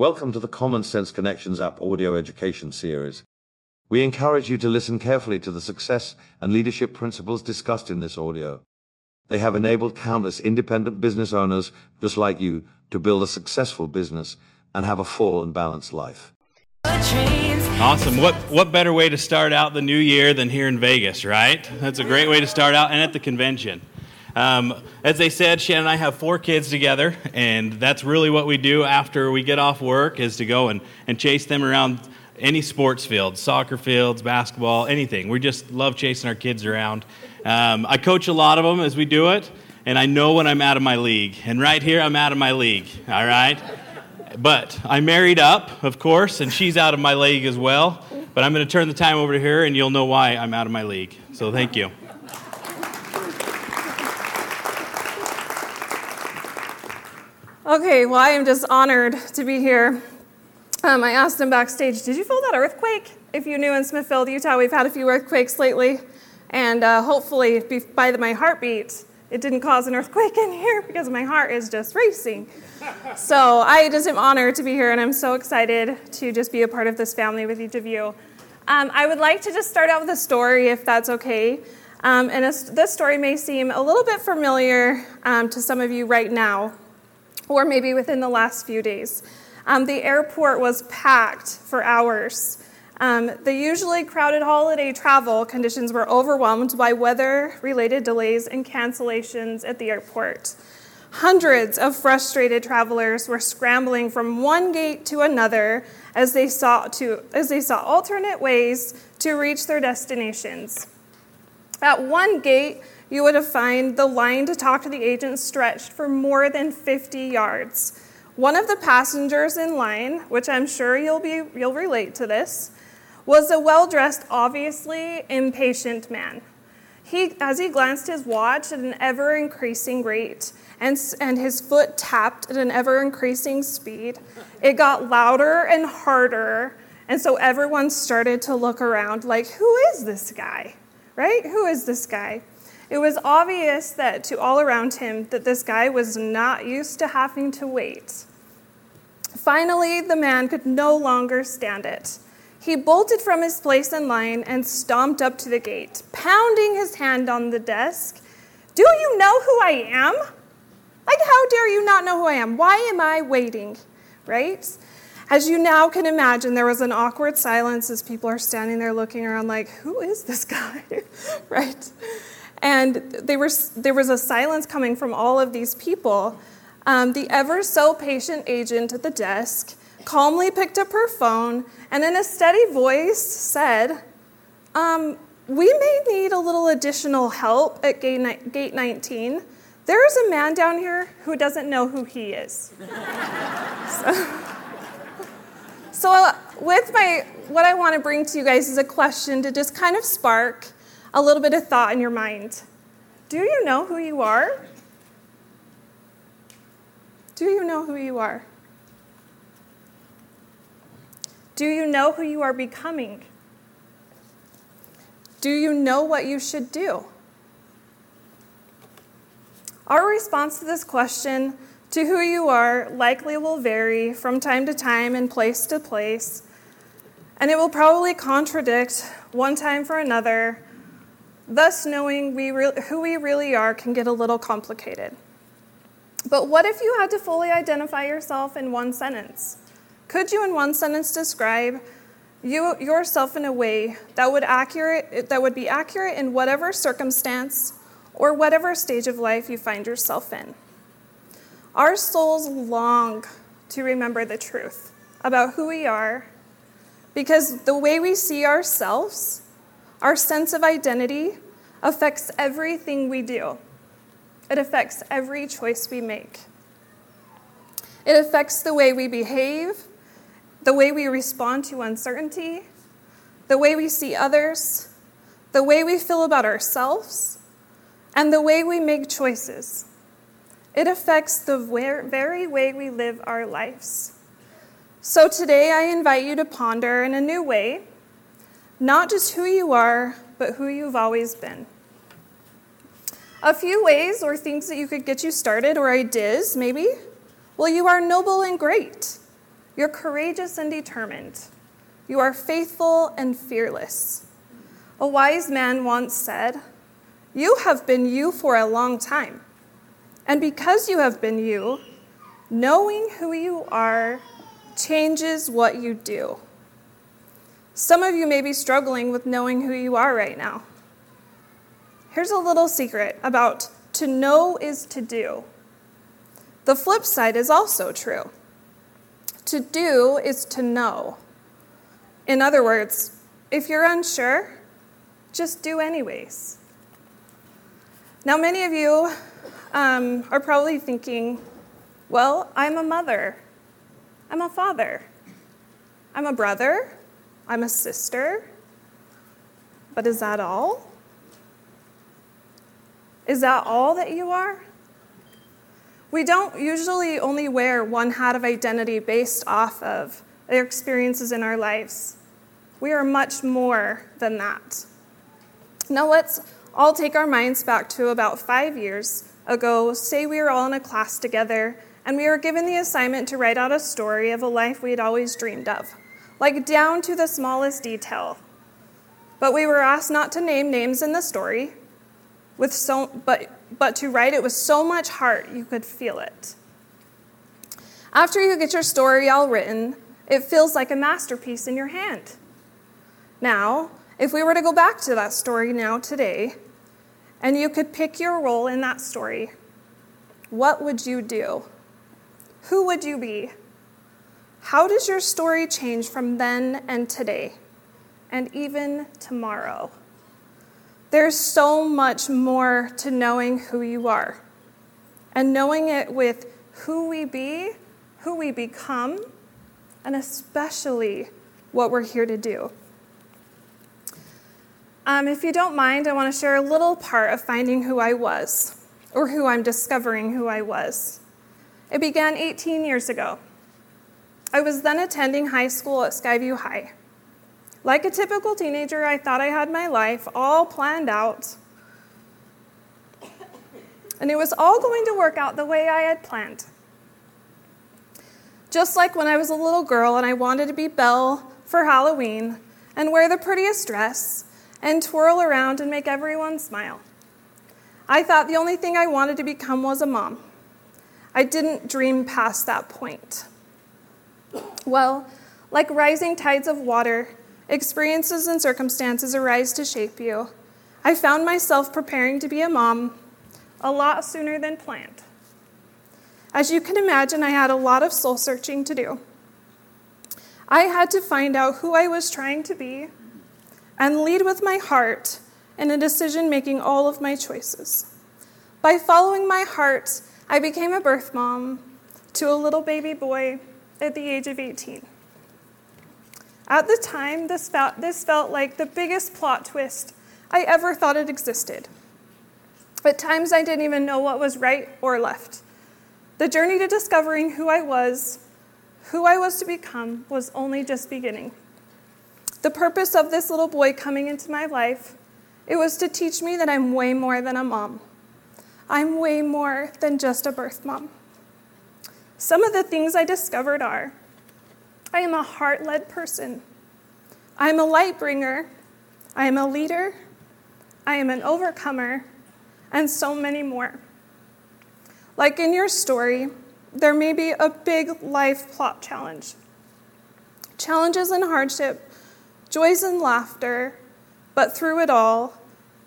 Welcome to the Common Sense Connections app audio education series. We encourage you to listen carefully to the success and leadership principles discussed in this audio. They have enabled countless independent business owners just like you to build a successful business and have a full and balanced life. Awesome. What what better way to start out the new year than here in Vegas, right? That's a great way to start out and at the convention. Um, as they said, Shannon and I have four kids together, and that's really what we do after we get off work is to go and, and chase them around any sports field, soccer fields, basketball, anything. We just love chasing our kids around. Um, I coach a lot of them as we do it, and I know when I'm out of my league. And right here, I'm out of my league, all right? But I married up, of course, and she's out of my league as well. But I'm going to turn the time over to her, and you'll know why I'm out of my league. So thank you. Okay, well, I am just honored to be here. Um, I asked him backstage, Did you feel that earthquake? If you knew in Smithfield, Utah, we've had a few earthquakes lately, and uh, hopefully, by my heartbeat, it didn't cause an earthquake in here because my heart is just racing. So I just am honored to be here, and I'm so excited to just be a part of this family with each of you. Um, I would like to just start out with a story, if that's okay. Um, and this story may seem a little bit familiar um, to some of you right now, or maybe within the last few days. Um, the airport was packed for hours. Um, the usually crowded holiday travel conditions were overwhelmed by weather related delays and cancellations at the airport. Hundreds of frustrated travelers were scrambling from one gate to another as they sought, to, as they sought alternate ways to reach their destinations. At one gate, you would have found the line to talk to the agent stretched for more than 50 yards. One of the passengers in line, which I'm sure you'll, be, you'll relate to this, was a well dressed, obviously impatient man. He, as he glanced his watch at an ever increasing rate and, and his foot tapped at an ever increasing speed, it got louder and harder. And so everyone started to look around like, who is this guy? Right? Who is this guy? It was obvious that to all around him that this guy was not used to having to wait. Finally, the man could no longer stand it. He bolted from his place in line and stomped up to the gate, pounding his hand on the desk. Do you know who I am? Like, how dare you not know who I am? Why am I waiting? Right? As you now can imagine, there was an awkward silence as people are standing there looking around, like, who is this guy? right? And there was a silence coming from all of these people. Um, the ever so patient agent at the desk calmly picked up her phone and, in a steady voice, said, um, We may need a little additional help at gate, gate 19. There is a man down here who doesn't know who he is. so, so, uh, with my, what I want to bring to you guys is a question to just kind of spark a little bit of thought in your mind. Do you know who you are? Do you know who you are? Do you know who you are becoming? Do you know what you should do? Our response to this question, to who you are, likely will vary from time to time and place to place, and it will probably contradict one time for another Thus, knowing we re- who we really are can get a little complicated. But what if you had to fully identify yourself in one sentence? Could you, in one sentence, describe you, yourself in a way that would, accurate, that would be accurate in whatever circumstance or whatever stage of life you find yourself in? Our souls long to remember the truth about who we are because the way we see ourselves our sense of identity affects everything we do, it affects every choice we make. It affects the way we behave, the way we respond to uncertainty, the way we see others, the way we feel about ourselves, and the way we make choices. It affects the very way we live our lives. So today I invite you to ponder in a new way not just who you are, but who you've always been. A few ways or things that you could get you started, or ideas maybe. Well, you are noble and great. You're courageous and determined. You are faithful and fearless. A wise man once said, You have been you for a long time. And because you have been you, knowing who you are changes what you do. Some of you may be struggling with knowing who you are right now. Here's a little secret about to know is to do. The flip side is also true. To do is to know. In other words, if you're unsure, just do anyways. Now, many of you um, are probably thinking, well, I'm a mother, I'm a father, I'm a brother, I'm a sister, but is that all? Is that all that you are? We don't usually only wear one hat of identity based off of their experiences in our lives. We are much more than that. Now let's all take our minds back to about five years ago. Say we were all in a class together and we were given the assignment to write out a story of a life we had always dreamed of, like down to the smallest detail. But we were asked not to name names in the story, with so, but, but to write it with so much heart you could feel it. After you get your story all written, it feels like a masterpiece in your hand. Now, if we were to go back to that story now today, and you could pick your role in that story, what would you do? Who would you be? How does your story change from then and today, and even tomorrow? There's so much more to knowing who you are, and knowing it with who we be, who we become, and especially what we're here to do. Um, if you don't mind, I want to share a little part of finding who I was, or who I'm discovering who I was. It began 18 years ago. I was then attending high school at Skyview High. Like a typical teenager, I thought I had my life all planned out, and it was all going to work out the way I had planned. Just like when I was a little girl and I wanted to be Belle for Halloween and wear the prettiest dress and twirl around and make everyone smile. I thought the only thing I wanted to become was a mom. I didn't dream past that point. Well, like rising tides of water, experiences and circumstances arise to shape you. I found myself preparing to be a mom a lot sooner than planned. As you can imagine, I had a lot of soul searching to do. I had to find out who I was trying to be and lead with my heart in a decision making all of my choices. By following my heart, I became a birth mom to a little baby boy at the age of 18. At the time, this felt, this felt like the biggest plot twist I ever thought it existed. At times, I didn't even know what was right or left. The journey to discovering who I was, who I was to become, was only just beginning. The purpose of this little boy coming into my life, it was to teach me that I'm way more than a mom. I'm way more than just a birth mom. Some of the things I discovered are I am a heart led person. I am a light bringer. I am a leader. I am an overcomer, and so many more. Like in your story, there may be a big life plot challenge. Challenges and hardship joys and laughter, but through it all,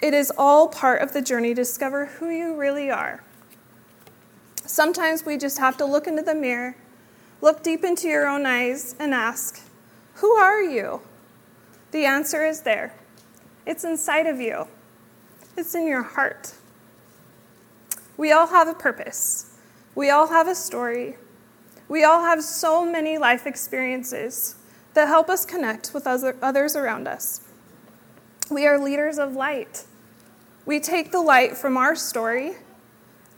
it is all part of the journey to discover who you really are. Sometimes we just have to look into the mirror, look deep into your own eyes, and ask, Who are you? The answer is there. It's inside of you, it's in your heart. We all have a purpose, we all have a story, we all have so many life experiences that help us connect with others around us. We are leaders of light. We take the light from our story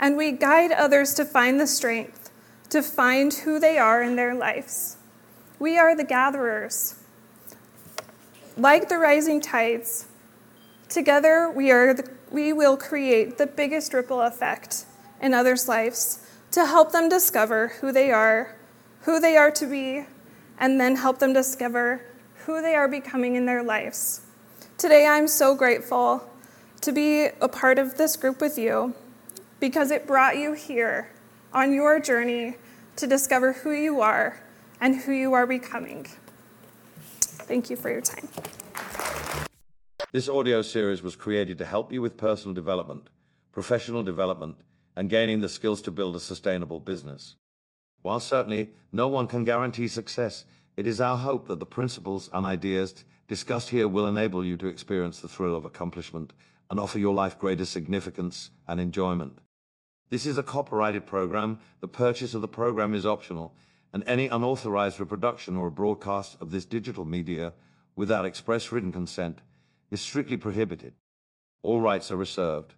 and we guide others to find the strength to find who they are in their lives. We are the gatherers. Like the rising tides, together we, are the, we will create the biggest ripple effect in others' lives to help them discover who they are, who they are to be, and then help them discover who they are becoming in their lives. Today, I'm so grateful to be a part of this group with you because it brought you here on your journey to discover who you are and who you are becoming. Thank you for your time. This audio series was created to help you with personal development, professional development, and gaining the skills to build a sustainable business. While certainly no one can guarantee success, it is our hope that the principles and ideas discussed here will enable you to experience the thrill of accomplishment and offer your life greater significance and enjoyment. This is a copyrighted program. The purchase of the program is optional, and any unauthorized reproduction or broadcast of this digital media without express written consent is strictly prohibited. All rights are reserved.